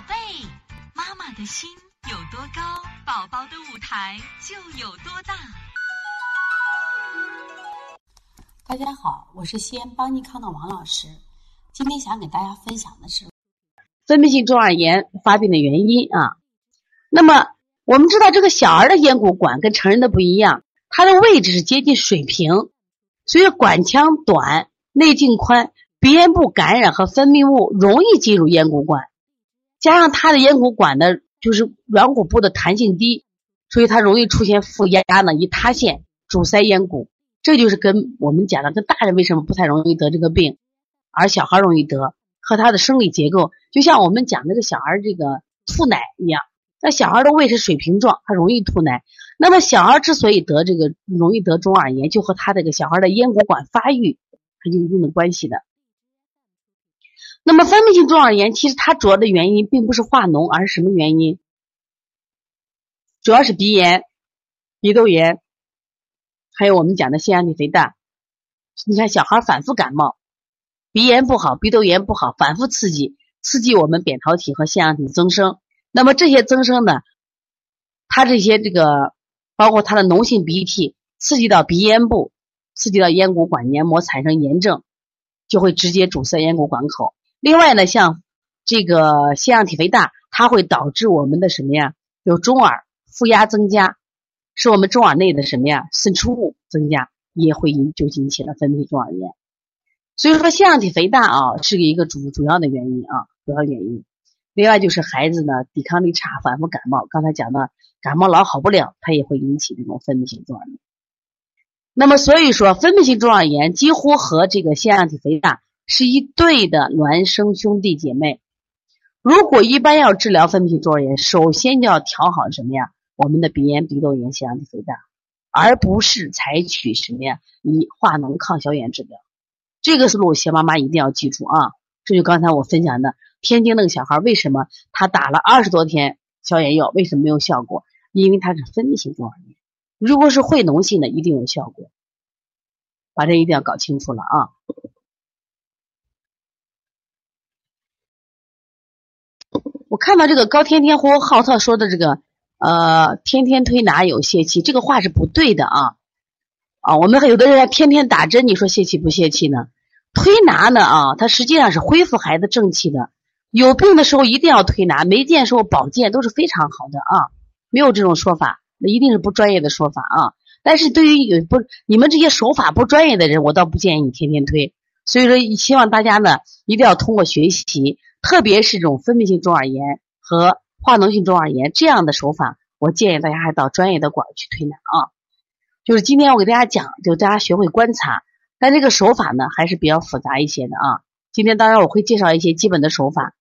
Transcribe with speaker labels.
Speaker 1: 宝贝，妈妈的心有多高，宝宝的舞台就有多大。
Speaker 2: 大家好，我是西安邦尼康的王老师。今天想给大家分享的是
Speaker 3: 分泌性中耳炎发病的原因啊。那么我们知道，这个小儿的咽鼓管跟成人的不一样，它的位置是接近水平，所以管腔短、内径宽，鼻咽部感染和分泌物容易进入咽鼓管。加上它的咽鼓管的，就是软骨部的弹性低，所以它容易出现负压呢，一塌陷，阻塞咽鼓。这就是跟我们讲的，跟大人为什么不太容易得这个病，而小孩容易得，和他的生理结构，就像我们讲那个小孩这个吐奶一样，那小孩的胃是水平状，他容易吐奶。那么小孩之所以得这个容易得中耳炎，就和他这个小孩的咽鼓管发育，它有一定的关系的。那么分泌性中耳炎其实它主要的原因并不是化脓，而是什么原因？主要是鼻炎、鼻窦炎，还有我们讲的腺样体肥大。你看小孩反复感冒，鼻炎不好，鼻窦炎不好，反复刺激，刺激我们扁桃体和腺样体增生。那么这些增生呢，它这些这个包括它的脓性鼻涕，刺激到鼻咽部，刺激到咽鼓管黏膜，产生炎症，就会直接阻塞咽鼓管口。另外呢，像这个腺样体肥大，它会导致我们的什么呀？有中耳负压增加，使我们中耳内的什么呀？渗出物增加，也会引就引起了分泌中耳炎。所以说，腺样体肥大啊，是一个主主要的原因啊，主要原因。另外就是孩子呢，抵抗力差，反复感冒。刚才讲的感冒老好不了，它也会引起这种分泌性中耳炎。那么所以说，分泌性中耳炎几乎和这个腺样体肥大。是一对的孪生兄弟姐妹。如果一般要治疗分泌性中耳炎，首先就要调好什么呀？我们的鼻炎、鼻窦炎、腺样体肥大，而不是采取什么呀？以化脓抗消炎治疗。这个思路，些妈妈一定要记住啊！这就刚才我分享的，天津那个小孩为什么他打了二十多天消炎药，为什么没有效果？因为他是分泌性中耳炎。如果是会脓性的，一定有效果。把这一定要搞清楚了啊！我看到这个高天天呼和浩特说的这个，呃，天天推拿有泄气，这个话是不对的啊！啊，我们还有的人还天天打针，你说泄气不泄气呢？推拿呢啊，它实际上是恢复孩子正气的。有病的时候一定要推拿，没见时候保健都是非常好的啊！没有这种说法，那一定是不专业的说法啊！但是对于有不你们这些手法不专业的人，我倒不建议你天天推。所以说，希望大家呢一定要通过学习。特别是这种分泌性中耳炎和化脓性中耳炎这样的手法，我建议大家还到专业的馆去推拿啊。就是今天我给大家讲，就大家学会观察，但这个手法呢还是比较复杂一些的啊。今天当然我会介绍一些基本的手法，